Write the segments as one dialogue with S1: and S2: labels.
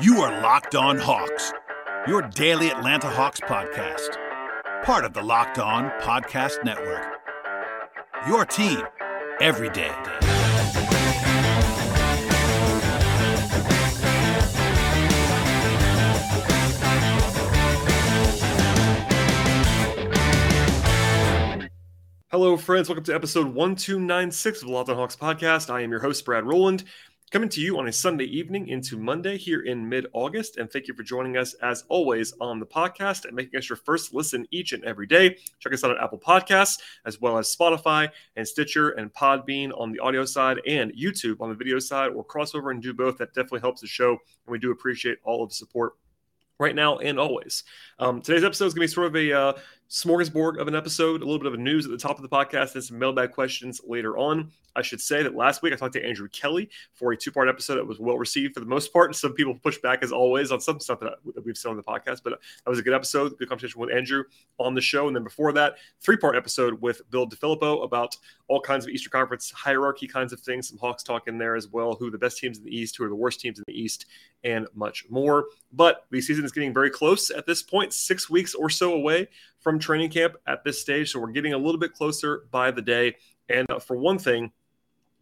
S1: You are Locked On Hawks, your daily Atlanta Hawks podcast, part of the Locked On Podcast Network. Your team every day.
S2: Hello, friends. Welcome to episode 1296 of the Locked On Hawks podcast. I am your host, Brad Rowland, coming to you on a Sunday evening into Monday here in mid August. And thank you for joining us, as always, on the podcast and making us your first listen each and every day. Check us out on Apple Podcasts, as well as Spotify and Stitcher and Podbean on the audio side and YouTube on the video side, or crossover and do both. That definitely helps the show. And we do appreciate all of the support right now and always. Um, today's episode is going to be sort of a uh, smorgasbord of an episode, a little bit of a news at the top of the podcast, and some mailbag questions later on. I should say that last week I talked to Andrew Kelly for a two part episode that was well received for the most part. Some people push back, as always, on some stuff that, we've said on the podcast, but that was a good episode, good conversation with Andrew on the show. And then before that, three part episode with Bill DeFilippo about all kinds of Eastern Conference hierarchy kinds of things, some Hawks talk in there as well, who are the best teams in the East, who are the worst teams in the East, and much more. But the season is getting very close at this point, six weeks or so away from training camp at this stage. So we're getting a little bit closer by the day. And uh, for one thing,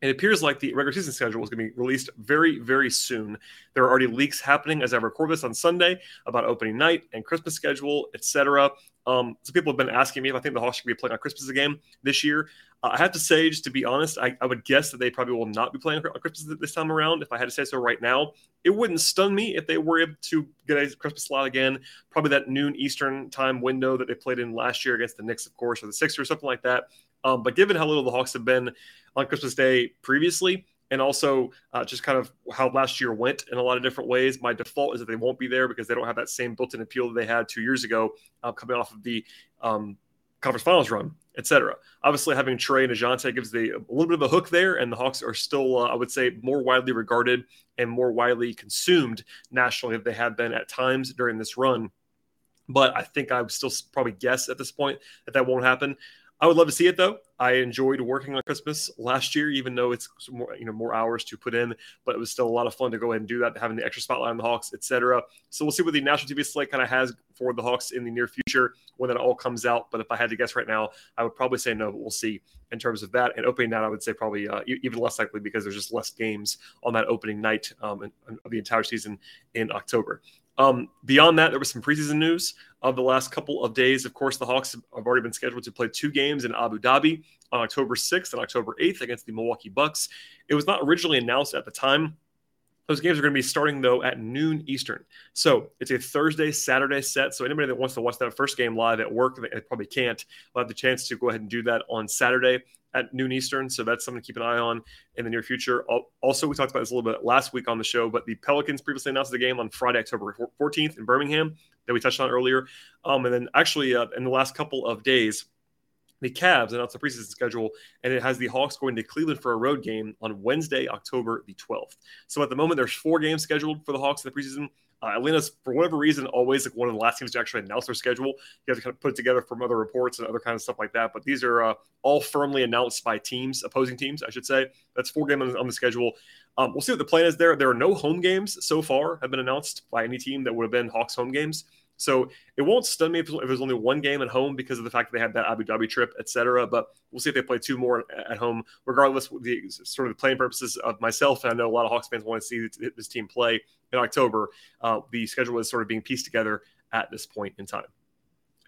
S2: it appears like the regular season schedule is going to be released very, very soon. There are already leaks happening as I record this on Sunday about opening night and Christmas schedule, etc. Um, some people have been asking me if I think the Hawks should be playing on Christmas game this year. Uh, I have to say, just to be honest, I, I, would guess that they probably will not be playing on Christmas this time around. If I had to say so right now, it wouldn't stun me if they were able to get a Christmas slot again. Probably that noon Eastern time window that they played in last year against the Knicks, of course, or the Sixers, or something like that. Um, but given how little the Hawks have been on Christmas Day previously, and also uh, just kind of how last year went in a lot of different ways. My default is that they won't be there because they don't have that same built-in appeal that they had two years ago, uh, coming off of the um, conference finals run, etc. Obviously, having Trae and Dejounte gives the a little bit of a hook there, and the Hawks are still, uh, I would say, more widely regarded and more widely consumed nationally than they have been at times during this run. But I think I would still probably guess at this point that that won't happen. I would love to see it though. I enjoyed working on Christmas last year, even though it's more you know more hours to put in, but it was still a lot of fun to go ahead and do that, having the extra spotlight on the Hawks, etc. So we'll see what the national TV slate kind of has for the Hawks in the near future when that all comes out. But if I had to guess right now, I would probably say no, but we'll see in terms of that. And opening night, I would say probably uh, even less likely because there's just less games on that opening night um, of the entire season in October. Um, beyond that, there was some preseason news of the last couple of days. Of course, the Hawks have already been scheduled to play two games in Abu Dhabi on October 6th and October 8th against the Milwaukee Bucks. It was not originally announced at the time. Those games are going to be starting though at noon Eastern. So it's a Thursday, Saturday set. So anybody that wants to watch that first game live at work, they probably can't. Will have the chance to go ahead and do that on Saturday at noon Eastern. So that's something to keep an eye on in the near future. Also, we talked about this a little bit last week on the show, but the Pelicans previously announced the game on Friday, October 14th in Birmingham that we touched on earlier. Um, and then actually, uh, in the last couple of days, the Cavs announced the preseason schedule, and it has the Hawks going to Cleveland for a road game on Wednesday, October the 12th. So at the moment, there's four games scheduled for the Hawks in the preseason. Uh, Atlanta's, for whatever reason, always like one of the last teams to actually announce their schedule. You have to kind of put it together from other reports and other kind of stuff like that. But these are uh, all firmly announced by teams, opposing teams, I should say. That's four games on, on the schedule. Um, we'll see what the plan is there. There are no home games so far have been announced by any team that would have been Hawks home games. So it won't stun me if, if there's only one game at home because of the fact that they had that Abu Dhabi trip, etc. But we'll see if they play two more at home. Regardless, the sort of the playing purposes of myself, and I know a lot of Hawks fans want to see this team play in October. Uh, the schedule is sort of being pieced together at this point in time.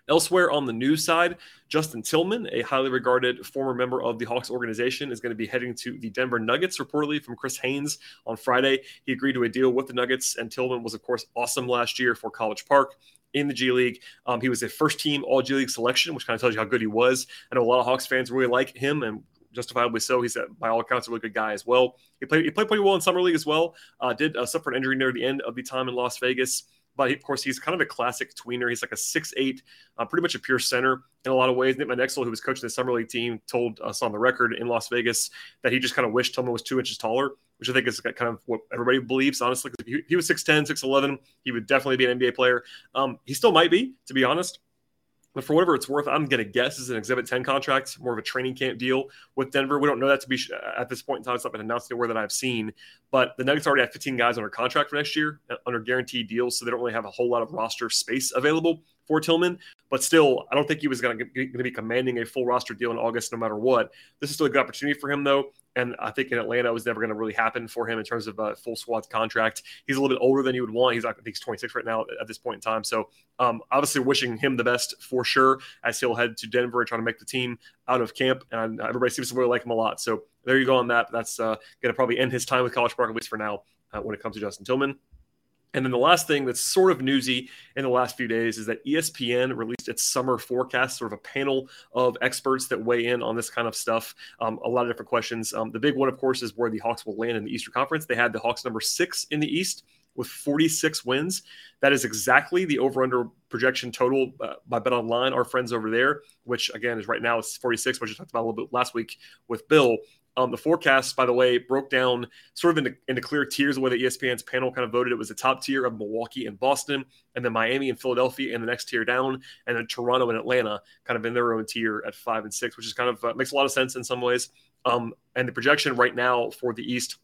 S2: Elsewhere on the news side, Justin Tillman, a highly regarded former member of the Hawks organization, is going to be heading to the Denver Nuggets, reportedly from Chris Haynes on Friday. He agreed to a deal with the Nuggets, and Tillman was, of course, awesome last year for College Park in the G League. Um, he was a first team All G League selection, which kind of tells you how good he was. I know a lot of Hawks fans really like him and justifiably so. He's a, by all accounts a really good guy as well. He played he played pretty well in summer league as well. Uh, did uh, suffer an injury near the end of the time in Las Vegas. But of course, he's kind of a classic tweener. He's like a six-eight, uh, pretty much a pure center in a lot of ways. Nick Van Exel, who was coaching the summer league team, told us on the record in Las Vegas that he just kind of wished Tillman was two inches taller, which I think is kind of what everybody believes, honestly. If he, he was 6'10, 6'11, he would definitely be an NBA player. Um, he still might be, to be honest. But for whatever it's worth, I'm going to guess is an Exhibit 10 contract, more of a training camp deal with Denver. We don't know that to be at this point in time. It's not been announced anywhere that I've seen. But the Nuggets already have 15 guys under contract for next year uh, under guaranteed deals, so they don't really have a whole lot of roster space available for Tillman. But still, I don't think he was going to be commanding a full roster deal in August no matter what. This is still a good opportunity for him, though. And I think in Atlanta, it was never going to really happen for him in terms of a full squad contract. He's a little bit older than you would want. He's, I think, he's 26 right now at this point in time. So, um, obviously, wishing him the best for sure as he'll head to Denver and try to make the team out of camp. And everybody seems to really like him a lot. So, there you go on that. That's uh, going to probably end his time with College Park, at least for now, uh, when it comes to Justin Tillman. And then the last thing that's sort of newsy in the last few days is that ESPN released its summer forecast, sort of a panel of experts that weigh in on this kind of stuff. Um, a lot of different questions. Um, the big one, of course, is where the Hawks will land in the Eastern Conference. They had the Hawks number six in the East with 46 wins. That is exactly the over/under projection total uh, by Bet Online, our friends over there, which again is right now it's 46, which I talked about a little bit last week with Bill. Um, the forecast, by the way, broke down sort of into, into clear tiers the way the ESPN's panel kind of voted. It was the top tier of Milwaukee and Boston, and then Miami and Philadelphia, and the next tier down, and then Toronto and Atlanta kind of in their own tier at five and six, which is kind of uh, makes a lot of sense in some ways. Um, and the projection right now for the East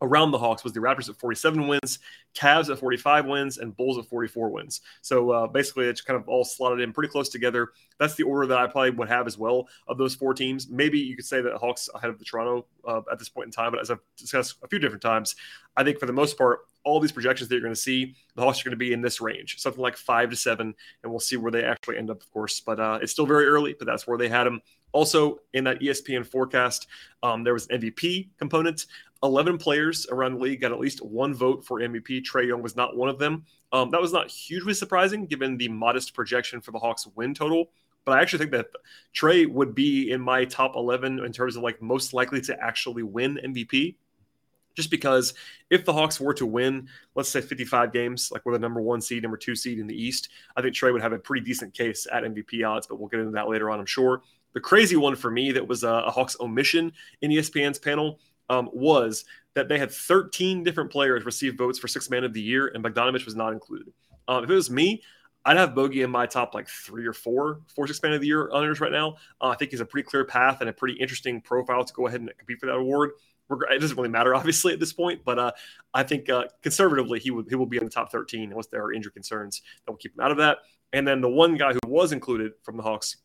S2: around the Hawks was the Raptors at 47 wins, Cavs at 45 wins, and Bulls at 44 wins. So uh, basically, it's kind of all slotted in pretty close together. That's the order that I probably would have as well of those four teams. Maybe you could say that Hawks ahead of the Toronto uh, at this point in time, but as I've discussed a few different times, I think for the most part, all these projections that you're going to see, the Hawks are going to be in this range, something like five to seven, and we'll see where they actually end up, of course. But uh, it's still very early, but that's where they had them. Also, in that ESPN forecast, um, there was MVP component. 11 players around the league got at least one vote for MVP. Trae Young was not one of them. Um, that was not hugely surprising given the modest projection for the Hawks win total. But I actually think that Trae would be in my top 11 in terms of like most likely to actually win MVP. Just because if the Hawks were to win, let's say 55 games, like we're the number one seed, number two seed in the East, I think Trae would have a pretty decent case at MVP odds, but we'll get into that later on, I'm sure. The crazy one for me that was a, a Hawks omission in ESPN's panel um, was that they had 13 different players receive votes for six man of the year, and Bogdanovich was not included. Um, if it was me, I'd have Bogey in my top like three or four, four six man of the year honors right now. Uh, I think he's a pretty clear path and a pretty interesting profile to go ahead and compete for that award. It doesn't really matter, obviously, at this point, but uh, I think uh, conservatively he would he will be in the top 13 unless there are injury concerns that will keep him out of that. And then the one guy who was included from the Hawks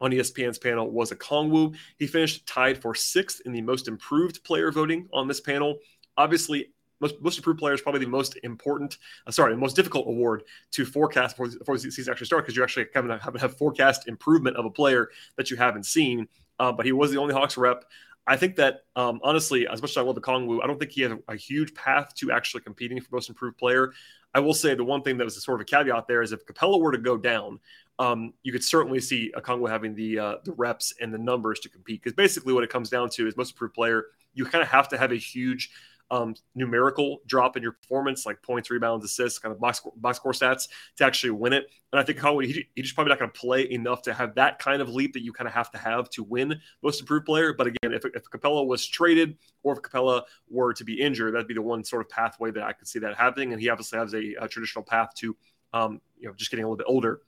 S2: on ESPN's panel was Okongwu. He finished tied for sixth in the most improved player voting on this panel. Obviously, most, most improved player is probably the most important, uh, sorry, the most difficult award to forecast before, before the season actually starts because you actually kind of have, have forecast improvement of a player that you haven't seen. Uh, but he was the only Hawks rep. I think that um, honestly, as much as I love Okongwu, I don't think he has a, a, huge path to actually competing for most improved player. I will say the one thing that was sort of a caveat there is if Capela were to go down, um, you could certainly see Okongwu having the uh, the reps and the numbers to compete. Because basically, what it comes down to is most improved player, you kind of have to have a huge um, numerical drop in your performance, like points, rebounds, assists, kind of box box score stats, to actually win it. And I think Okongwu, he, he's just probably not going to play enough to have that kind of leap that you kind of have to have to win most improved player. But again, if, if Capela was traded or if Capela were to be injured, that'd be the one sort of pathway that I could see that happening. And he obviously has a, a traditional path to, um, you know, just getting a little bit older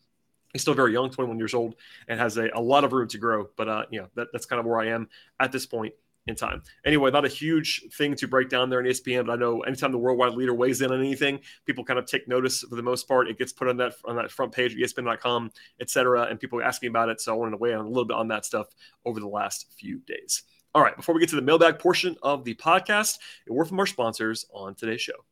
S2: he's still very young, 21 years old, and has a, a lot of room to grow. But uh, you know, that, that's kind of where I am at this point in time. Anyway, not a huge thing to break down there in ESPN, but I know anytime the worldwide leader weighs in on anything, people kind of take notice for the most part. It gets put on that on that front page, ESPN.com, etc., and people ask me about it. So I wanted to weigh in a little bit on that stuff over the last few days. All right, before we get to the mailbag portion of the podcast, a word from our sponsors on today's show.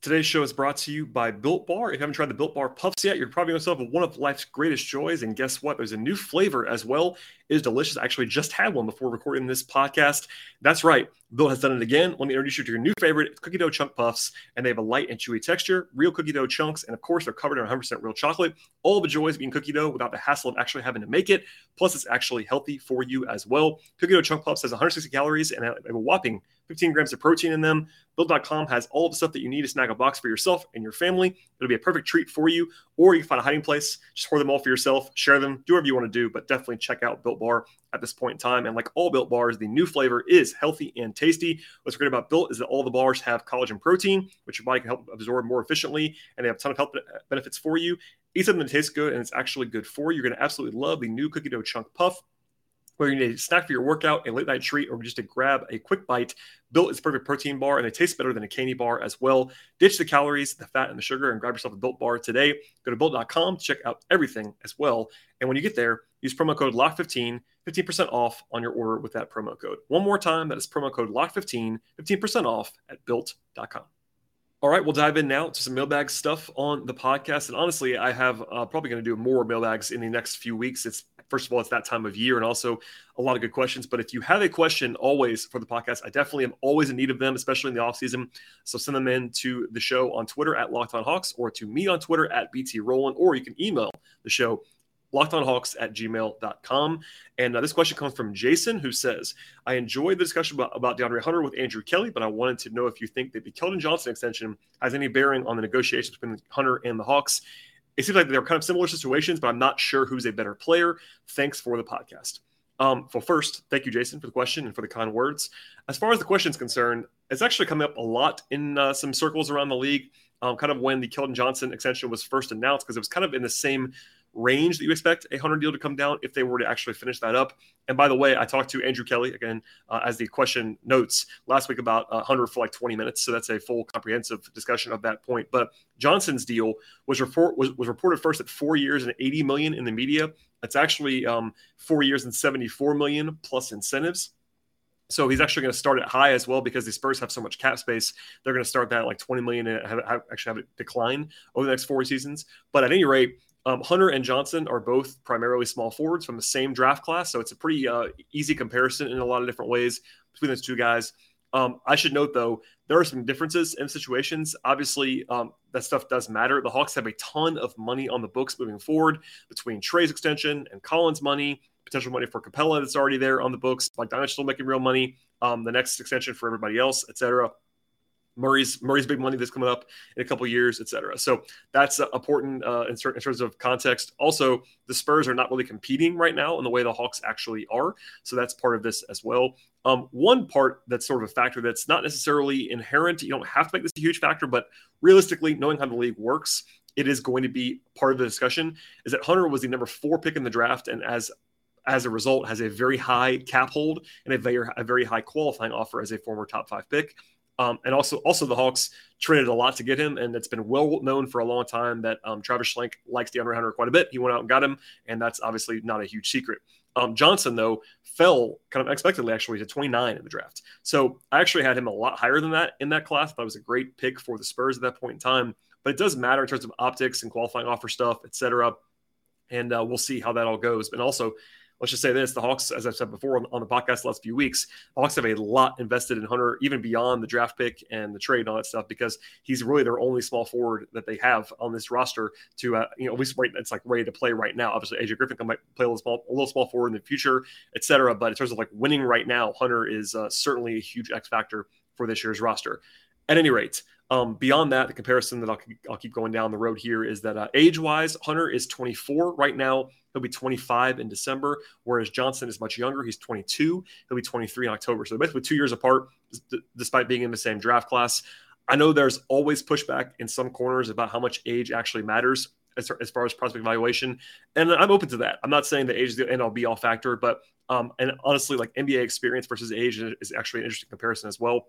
S2: Today's show is brought to you by Built Bar. If you haven't tried the Built Bar Puffs yet, you're probably yourself one of life's greatest joys. And guess what? There's a new flavor as well. It is delicious. I actually just had one before recording this podcast. That's right. Bill has done it again. Let me introduce you to your new favorite cookie dough chunk puffs. And they have a light and chewy texture, real cookie dough chunks. And of course, they're covered in 100% real chocolate. All the joys of eating cookie dough without the hassle of actually having to make it. Plus, it's actually healthy for you as well. Cookie dough chunk puffs has 160 calories and a whopping 15 grams of protein in them. Built.com has all the stuff that you need to snag a box for yourself and your family. It'll be a perfect treat for you, or you can find a hiding place, just hoard them all for yourself, share them, do whatever you want to do, but definitely check out Built Bar at this point in time. And like all Built Bars, the new flavor is healthy and tasty. What's great about Built is that all the bars have collagen protein, which your body can help absorb more efficiently, and they have a ton of health benefits for you. Eat something that tastes good and it's actually good for you. You're going to absolutely love the new cookie dough chunk puff whether you need a snack for your workout, a late night treat, or just to grab a quick bite, Built is a perfect protein bar and they taste better than a candy bar as well. Ditch the calories, the fat, and the sugar and grab yourself a Built bar today. Go to built.com to check out everything as well. And when you get there, use promo code LOCK15, 15% off on your order with that promo code. One more time, that is promo code LOCK15, 15% off at built.com. All right, we'll dive in now to some mailbag stuff on the podcast. And honestly, I have uh, probably going to do more mailbags in the next few weeks. It's first of all, it's that time of year and also a lot of good questions. But if you have a question always for the podcast, I definitely am always in need of them, especially in the off season. So send them in to the show on Twitter at Locked On Hawks or to me on Twitter at BT Rowland, or you can email the show lockedonhawks at gmail.com. And uh, this question comes from Jason, who says, I enjoyed the discussion about, about DeAndre Hunter with Andrew Kelly, but I wanted to know if you think that the Keldon Johnson extension has any bearing on the negotiations between Hunter and the Hawks it seems like they're kind of similar situations, but I'm not sure who's a better player. Thanks for the podcast. Um, well, first, thank you, Jason, for the question and for the kind words. As far as the question is concerned, it's actually coming up a lot in uh, some circles around the league. Um, kind of when the Keldon Johnson extension was first announced, because it was kind of in the same range that you expect a Hunter deal to come down if they were to actually finish that up. And by the way, I talked to Andrew Kelly again, uh, as the question notes last week about uh, Hunter for like 20 minutes. So that's a full comprehensive discussion of that point. But Johnson's deal was report was, was reported first at four years and 80 million in the media. It's actually um, four years and 74 million plus incentives. So he's actually going to start at high as well because the Spurs have so much cap space. They're going to start that at like 20 million and have, have, actually have it decline over the next four seasons. But at any rate, um, Hunter and Johnson are both primarily small forwards from the same draft class, so it's a pretty uh, easy comparison in a lot of different ways between those two guys. Um, I should note though there are some differences in situations. Obviously, um, that stuff does matter. The Hawks have a ton of money on the books moving forward between Trae's extension and Collins' money, potential money for Capela that's already there on the books. Like Diamond's still making real money. Um, the next extension for everybody else, etc. Murray's Murray's big money that's coming up in a couple years, et cetera. So that's important uh, in, in terms of context. Also, the Spurs are not really competing right now in the way the Hawks actually are. So that's part of this as well. Um, one part that's sort of a factor that's not necessarily inherent. You don't have to make this a huge factor, but realistically, knowing how the league works, it is going to be part of the discussion. Is that Hunter was the number four pick in the draft, and as as a result, has a very high cap hold and a very, a very high qualifying offer as a former top five pick. Um, and also, also the Hawks traded a lot to get him, and it's been well known for a long time that um, Travis Schlenk likes DeAndre Hunter quite a bit. He went out and got him, and that's obviously not a huge secret. Um, Johnson, though, fell kind of unexpectedly actually to 29 in the draft. So I actually had him a lot higher than that in that class. That was a great pick for the Spurs at that point in time. But it does matter in terms of optics and qualifying offer stuff, et cetera. And uh, we'll see how that all goes. But also, let's just say this the Hawks, as I've said before on, on, the podcast the last few weeks, Hawks have a lot invested in Hunter, even beyond the draft pick and the trade and all that stuff, because he's really their only small forward that they have on this roster to, uh, you know, at least right, it's like ready to play right now. Obviously, AJ Griffin might play a little small, a little small forward in the future, et cetera. But in terms of like winning right now, Hunter is uh, certainly a huge X factor for this year's roster. At any rate, um, beyond that, the comparison that I'll, I'll keep going down the road here is that uh, age wise, Hunter is 24 right now. He'll be 25 in December, whereas Johnson is much younger. He's 22. He'll be 23 in October. So basically two years apart, despite being in the same draft class. I know there's always pushback in some corners about how much age actually matters as, as far as prospect evaluation. And I'm open to that. I'm not saying that age is the end all be all factor, but um, and honestly, like NBA experience versus age is actually an interesting comparison as well.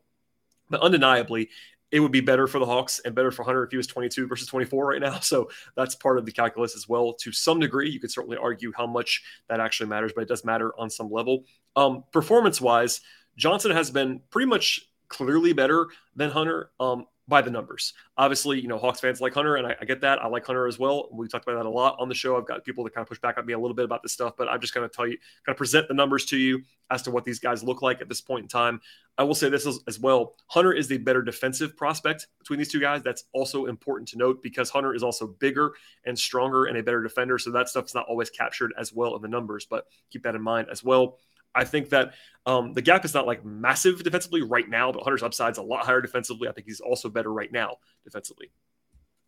S2: But undeniably, it would be better for the Hawks and better for Hunter if he was 22 versus 24 right now. So that's part of the calculus as well. To some degree, you could certainly argue how much that actually matters, but it does matter on some level. Um, performance wise, Johnson has been pretty much clearly better than Hunter. Um, by the numbers. Obviously, you know, Hawks fans like Hunter, and I, I, get that. I like Hunter as well. We talked about that a lot on the show. I've got people that kind of push back at me a little bit about this stuff, but I'm just going to tell you, kind of present the numbers to you as to what these guys look like at this point in time. I will say this as, as well. Hunter is the better defensive prospect between these two guys. That's also important to note because Hunter is also bigger and stronger and a better defender. So that stuff's not always captured as well in the numbers, but keep that in mind as well. I think that um, the gap is not like massive defensively right now, but Hunter's upside's a lot higher defensively. I think he's also better right now defensively.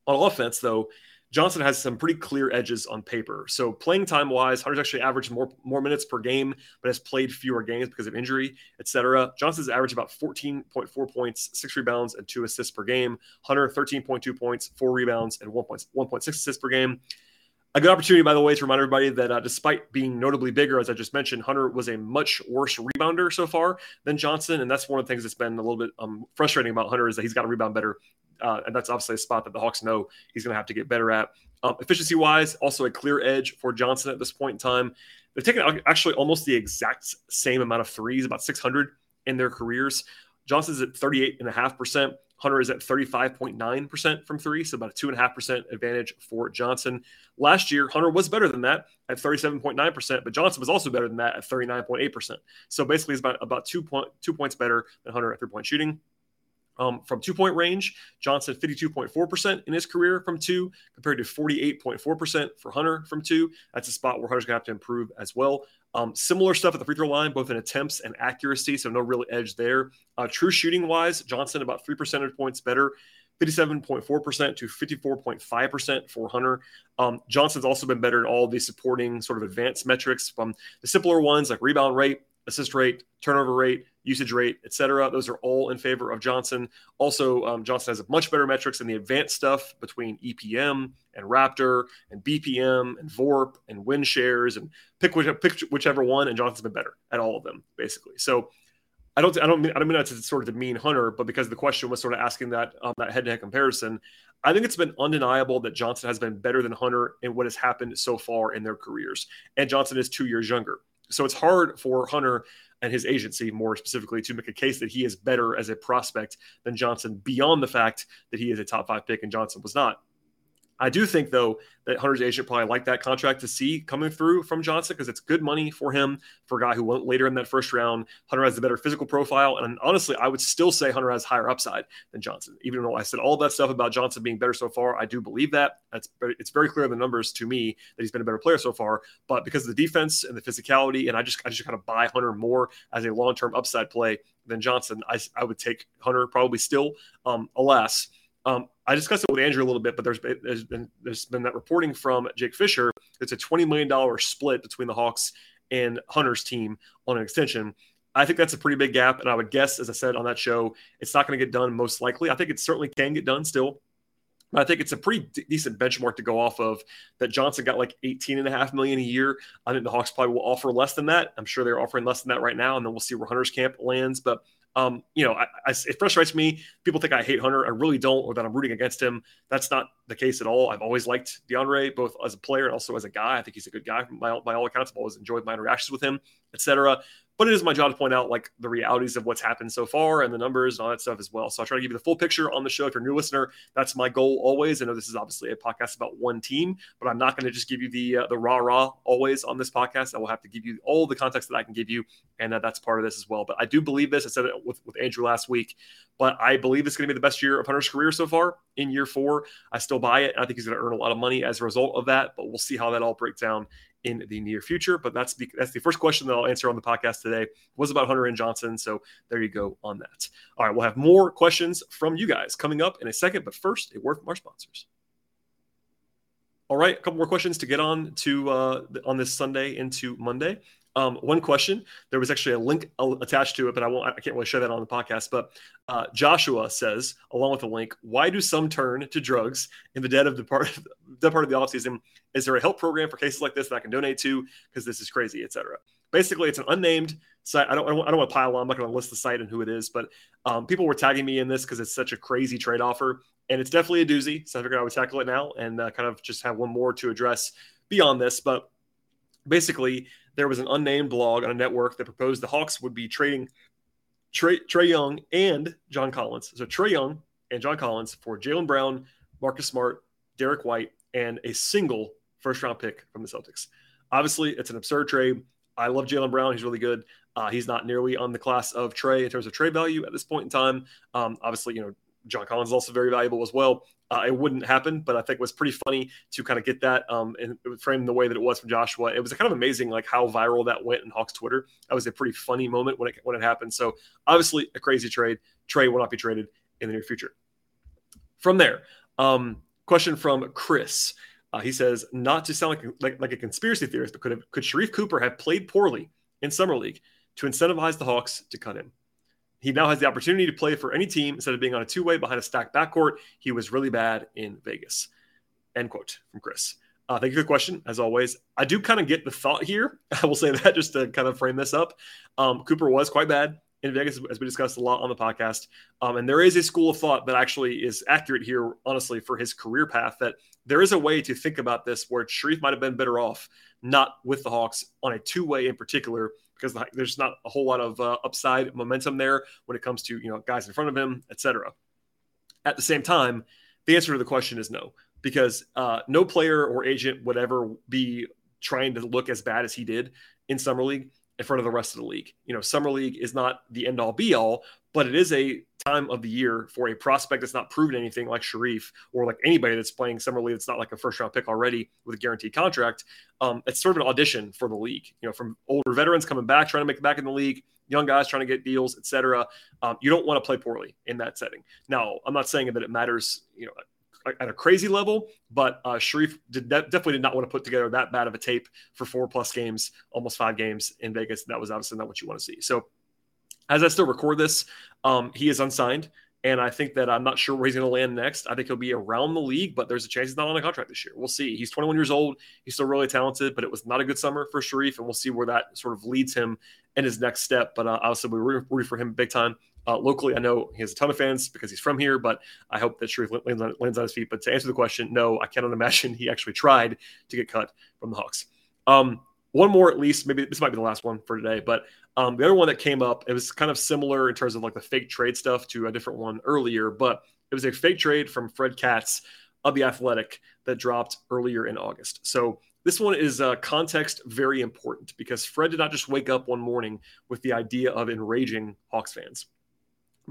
S2: On offense, though, Johnson has some pretty clear edges on paper. So playing time wise, Hunter's actually averaged more more minutes per game, but has played fewer games because of injury, etc. Johnson's averaged about 14.4 points, six rebounds, and two assists per game. Hunter 13.2 points, four rebounds, and 1.1.6 assists per game. A good opportunity, by the way, to remind everybody that uh, despite being notably bigger, as I just mentioned, Hunter was a much worse rebounder so far than Johnson, and that's one of the things that's been a little bit um, frustrating about Hunter is that he's got to rebound better uh, and that's obviously a spot that the Hawks know he's going to have to get better at. Um, efficiency wise, also a clear edge for Johnson at this point in time. They've taken actually almost the exact same amount of threes, about 600 in their careers. Johnson's at 38.5%. Hunter is at 35.9% from three, so about a 2.5% advantage for Johnson. Last year, Hunter was better than that at 37.9%, but Johnson was also better than that at 39.8%. So basically, he's about, about two, point, two points better than Hunter at three point shooting. Um, from two point range, Johnson 52.4% in his career from two, compared to 48.4% for Hunter from two. That's a spot where Hunter's going to have to improve as well. Um, similar stuff at the free throw line, both in attempts and accuracy, so no real edge there. Uh, true shooting wise, Johnson about three percentage points better. 57.4% to 54.5% for Hunter. Um, Johnson's also been better in all the supporting sort of advanced metrics from the simpler ones like rebound rate, assist rate, turnover rate, usage rate, etc. Those are all in favor of Johnson. Also, um, Johnson has much better metrics in the advanced stuff between EPM and Raptor and BPM and VORP and win shares and pick, which, pick whichever one. And Johnson's been better at all of them, basically. So I don't, I don't mean, I don't mean that to sort of demean Hunter, but because the question was sort of asking that um, that head-to-head comparison, I think it's been undeniable that Johnson has been better than Hunter in what has happened so far in their careers, and Johnson is two years younger. So it's hard for Hunter and his agency more specifically to make a case that he is better as a prospect than Johnson beyond the fact that he is a top five pick and Johnson was not. I do think, though, that Hunter's agent probably liked that contract to see coming through from Johnson because it's good money for him for a guy who went later in that first round. Hunter has the better physical profile. And honestly, I would still say Hunter has higher upside than Johnson. Even though I said all that stuff about Johnson being better so far, I do believe that. That's It's very clear in the numbers to me that he's been a better player so far. But because of the defense and the physicality, and I just, I just kind of buy Hunter more as a long term upside play than Johnson, I, I would take Hunter probably still. Um, alas, um, I discussed it with Andrew a little bit, but there's been, there's been there's been that reporting from Jake Fisher. It's a twenty million dollar split between the Hawks and Hunter's team on an extension. I think that's a pretty big gap, and I would guess, as I said on that show, it's not going to get done most likely. I think it certainly can get done still. But I think it's a pretty d- decent benchmark to go off of that Johnson got like 18 and a half million a year. I think the Hawks probably will offer less than that. I'm sure they're offering less than that right now, and then we'll see where Hunter's camp lands. But um, you know, I, I, it frustrates me. People think I hate Hunter. I really don't, or that I'm rooting against him. That's not the case at all. I've always liked DeAndre, both as a player and also as a guy. I think he's a good guy. By, by all accounts, I've always enjoyed my interactions with him, etc. But it is my job to point out like the realities of what's happened so far and the numbers and all that stuff as well. So I try to give you the full picture on the show. If you're a new listener, that's my goal always. I know this is obviously a podcast about one team, but I'm not going to just give you the uh, the rah rah always on this podcast. I will have to give you all the context that I can give you, and uh, that's part of this as well. But I do believe this. I said it with, with Andrew last week, but I believe it's going to be the best year of Hunter's career so far. In year four, I still buy it. I think he's going to earn a lot of money as a result of that. But we'll see how that all breaks down in the near future. But that's the, that's the first question that I'll answer on the podcast today was about Hunter and Johnson. So there you go on that. All right, we'll have more questions from you guys coming up in a second. But first, a word from our sponsors. All right, a couple more questions to get on to uh, on this Sunday into Monday. Um, one question. There was actually a link attached to it, but I won't. I can't really share that on the podcast. But uh, Joshua says, along with the link, why do some turn to drugs in the dead of the part, the part of the off season? Is there a help program for cases like this that I can donate to? Because this is crazy, etc. Basically, it's an unnamed site. I don't. I don't, don't want to pile on. I'm not going to list the site and who it is, but um, people were tagging me in this because it's such a crazy trade offer, and it's definitely a doozy. So I figured I would tackle it now and uh, kind of just have one more to address beyond this, but basically there was an unnamed blog on a network that proposed the Hawks would be trading Trae, Young and John Collins. So Trae Young and John Collins for Jaylen Brown, Marcus Smart, Derrick White, and a single first round pick from the Celtics. Obviously, it's an absurd trade. I love Jaylen Brown. He's really good. Uh, he's not nearly on the class of Trae in terms of trade value at this point in time. Um, obviously, you know, John Collins is also very valuable as well. Uh, it wouldn't happen, but I think it was pretty funny to kind of get that um, and frame the way that it was from Joshua. It was kind of amazing, like how viral that went in Hawks Twitter. That was a pretty funny moment when it when it happened. So obviously a crazy trade. Trae will not be traded in the near future. From there, um, question from Chris. Uh, he says, not to sound like, like, like a conspiracy theorist, but could have, could Sharife Cooper have played poorly in summer league to incentivize the Hawks to cut him? He now has the opportunity to play for any team instead of being on a two way behind a stacked backcourt. He was really bad in Vegas. End quote from Chris. Uh, thank you for the question. As always, I do kind of get the thought here. I will say that just to kind of frame this up. Um, Cooper was quite bad in Vegas, as we discussed a lot on the podcast. Um, and there is a school of thought that actually is accurate here, honestly, for his career path. That there is a way to think about this where Sharife might have been better off not with the Hawks on a two way in particular, because there's not a whole lot of uh, upside momentum there when it comes to you know guys in front of him, etc. At the same time, the answer to the question is no, because uh, no player or agent would ever be trying to look as bad as he did in summer league in front of the rest of the league. You know, summer league is not the end all be all, but it is a time of the year for a prospect that's not proven anything like Sharife or like anybody that's playing summer league that's not like a first round pick already with a guaranteed contract. Um, it's sort of an audition for the league, you know, from older veterans coming back, trying to make it back in the league, young guys trying to get deals, etc. Um, you don't want to play poorly in that setting. Now, I'm not saying that it matters, you know, at a crazy level, but uh, Sharife did definitely did not want to put together that bad of a tape for four plus games, almost five games in Vegas. That was obviously not what you want to see. So, as I still record this, um, he is unsigned, and I think that I'm not sure where he's going to land next. I think he'll be around the league, but there's a chance he's not on a contract this year. We'll see. He's 21 years old. He's still really talented, but it was not a good summer for Sharife, and we'll see where that sort of leads him in his next step. But uh, obviously, we're rooting for him big time. Uh, locally, I know he has a ton of fans because he's from here, but I hope that Sharife lands on, lands on his feet. But to answer the question, no, I cannot imagine he actually tried to get cut from the Hawks. Um, one more, at least, maybe this might be the last one for today, but um, the other one that came up, it was kind of similar in terms of like the fake trade stuff to a different one earlier, but it was a fake trade from Fred Katz of the Athletic that dropped earlier in August. So this one is uh, context very important because Fred did not just wake up one morning with the idea of enraging Hawks fans.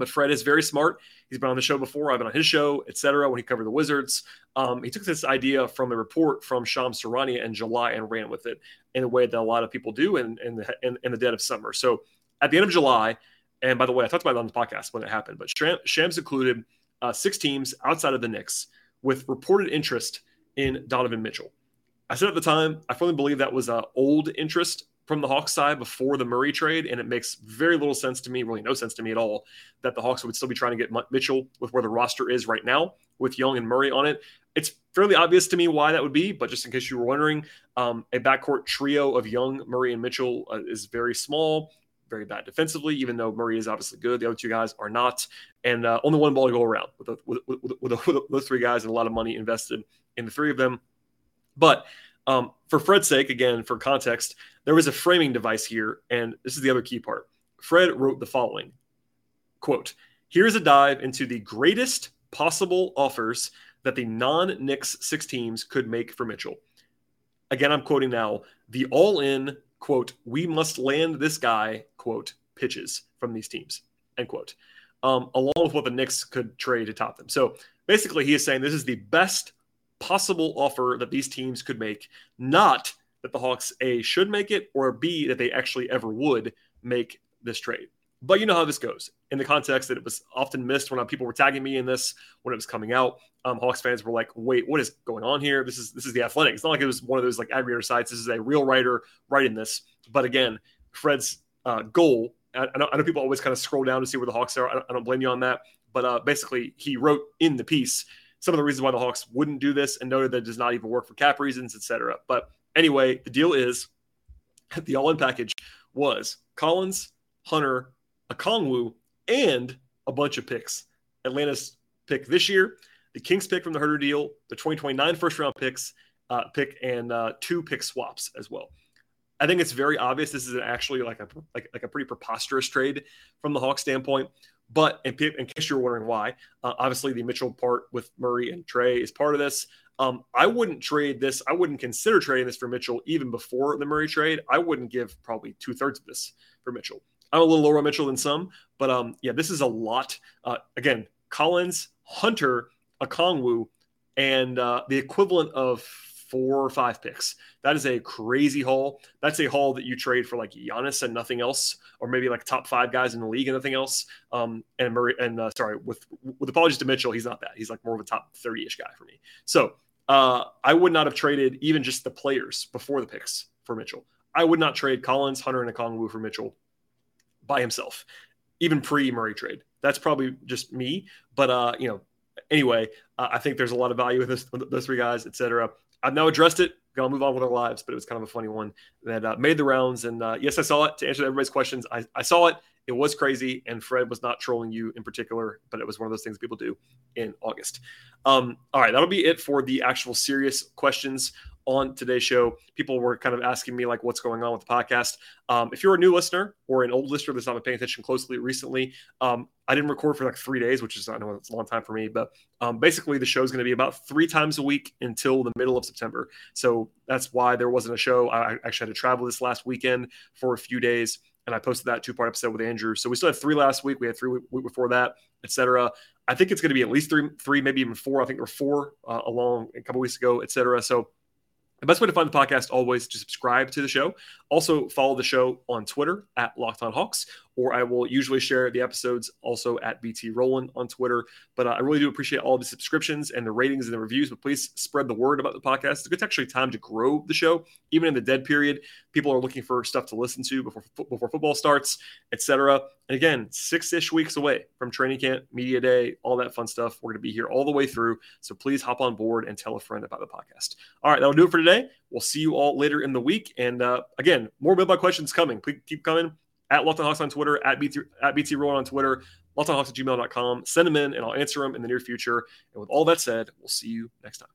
S2: But Fred is very smart. He's been on the show before. I've been on his show, etc. When he covered the Wizards, um, he took this idea from a report from Shams Charania in July and ran with it in a way that a lot of people do in in the, in, in the dead of summer. So at the end of July, and by the way, I talked about it on the podcast when it happened, but Shams included uh, six teams outside of the Knicks with reported interest in Donovan Mitchell. I said at the time, I firmly believe that was an old interest from the Hawks side before the Murray trade, and it makes very little sense to me, really no sense to me at all, that the Hawks would still be trying to get Mitchell with where the roster is right now with Young and Murray on it. It's fairly obvious to me why that would be, but just in case you were wondering, um, a backcourt trio of Young, Murray, and Mitchell uh, is very small, very bad defensively, even though Murray is obviously good. The other two guys are not, and uh, only one ball to go around with, the, with, with, with, with those three guys and a lot of money invested in the three of them. But um, for Fred's sake, again, for context, there was a framing device here, and this is the other key part. Fred wrote the following quote, Here's a dive into the greatest possible offers that the non Knicks six teams could make for Mitchell. Again, I'm quoting now the all in quote, we must land this guy, quote, pitches from these teams, end quote, um, along with what the Knicks could trade to top them. So basically, he is saying this is the best possible offer that these teams could make, not that the Hawks A should make it or B that they actually ever would make this trade. But you know how this goes in the context that it was often missed when people were tagging me in this when it was coming out. Um, Hawks fans were like, "Wait, what is going on here? This is this is the Athletic. It's not like it was one of those like aggregator sites. This is a real writer writing this." But again, Fred's uh, goal. I, I, know, I know people always kind of scroll down to see where the Hawks are. I don't, I don't blame you on that. But uh, basically, he wrote in the piece some of the reasons why the Hawks wouldn't do this and noted that it does not even work for cap reasons, etc. But anyway, the deal is the all in package was Collins, Hunter, Okongwu, and a bunch of picks. Atlanta's pick this year, the Kings pick from the Huerter deal, the 2029 first round picks, uh, pick, and uh, two pick swaps as well. I think it's very obvious this is actually like a like, like a pretty preposterous trade from the Hawks standpoint. But in, in case you're wondering why, uh, obviously the Mitchell part with Murray and Trae is part of this. Um, I wouldn't trade this. I wouldn't consider trading this for Mitchell even before the Murray trade. I wouldn't give probably two thirds of this for Mitchell. I'm a little lower on Mitchell than some, but um, yeah, this is a lot. Uh, again, Collins, Hunter, Okongwu, and uh, the equivalent of four or five picks. That is a crazy haul. That's a haul that you trade for like Giannis and nothing else, or maybe like top five guys in the league and nothing else. Um, and Murray and uh, sorry, with with apologies to Mitchell, he's not that. He's like more of a top thirty ish guy for me. So uh, I would not have traded even just the players before the picks for Mitchell. I would not trade Collins, Hunter, and Okongwu for Mitchell by himself, even pre Murray trade. That's probably just me, but uh, you know, anyway, uh, I think there's a lot of value in this, those three guys, etc. I've now addressed it. Gonna move on with our lives, but it was kind of a funny one that uh, made the rounds. And uh, yes, I saw it. To answer everybody's questions, I, I saw it. It was crazy, and Fred was not trolling you in particular, but it was one of those things people do in August. Um, all right, that'll be it for the actual serious questions on today's show. People were kind of asking me like, what's going on with the podcast. Um, if you're a new listener or an old listener that's not been paying attention closely recently, um, I didn't record for like three days, which is I know it's a long time for me, but um, basically the show is going to be about three times a week until the middle of September. So that's why there wasn't a show. I actually had to travel this last weekend for a few days and I posted that two part episode with Andrew. So we still have three last week. We had three week before that, etc. I think it's going to be at least three, three, maybe even four. I think there were four uh, along a couple weeks ago, etc. So the best way to find the podcast always to subscribe to the show. Also follow the show on Twitter at Locked On Hawks, or I will usually share the episodes also at BT Rowland on Twitter. But uh, I really do appreciate all the subscriptions and the ratings and the reviews. But please spread the word about the podcast. It's actually time to grow the show, even in the dead period. People are looking for stuff to listen to before before football starts, etc. And again, six ish weeks away from training camp, media day, all that fun stuff. We're going to be here all the way through. So please hop on board and tell a friend about the podcast. All right, that'll do it for today. We'll see you all later in the week. And uh, again, more mailbag questions coming. Please keep coming at Locked Hawks on Twitter, at BT, at BT Roll on Twitter, lockedonhawks at gmail.com. Send them in and I'll answer them in the near future. And with all that said, we'll see you next time.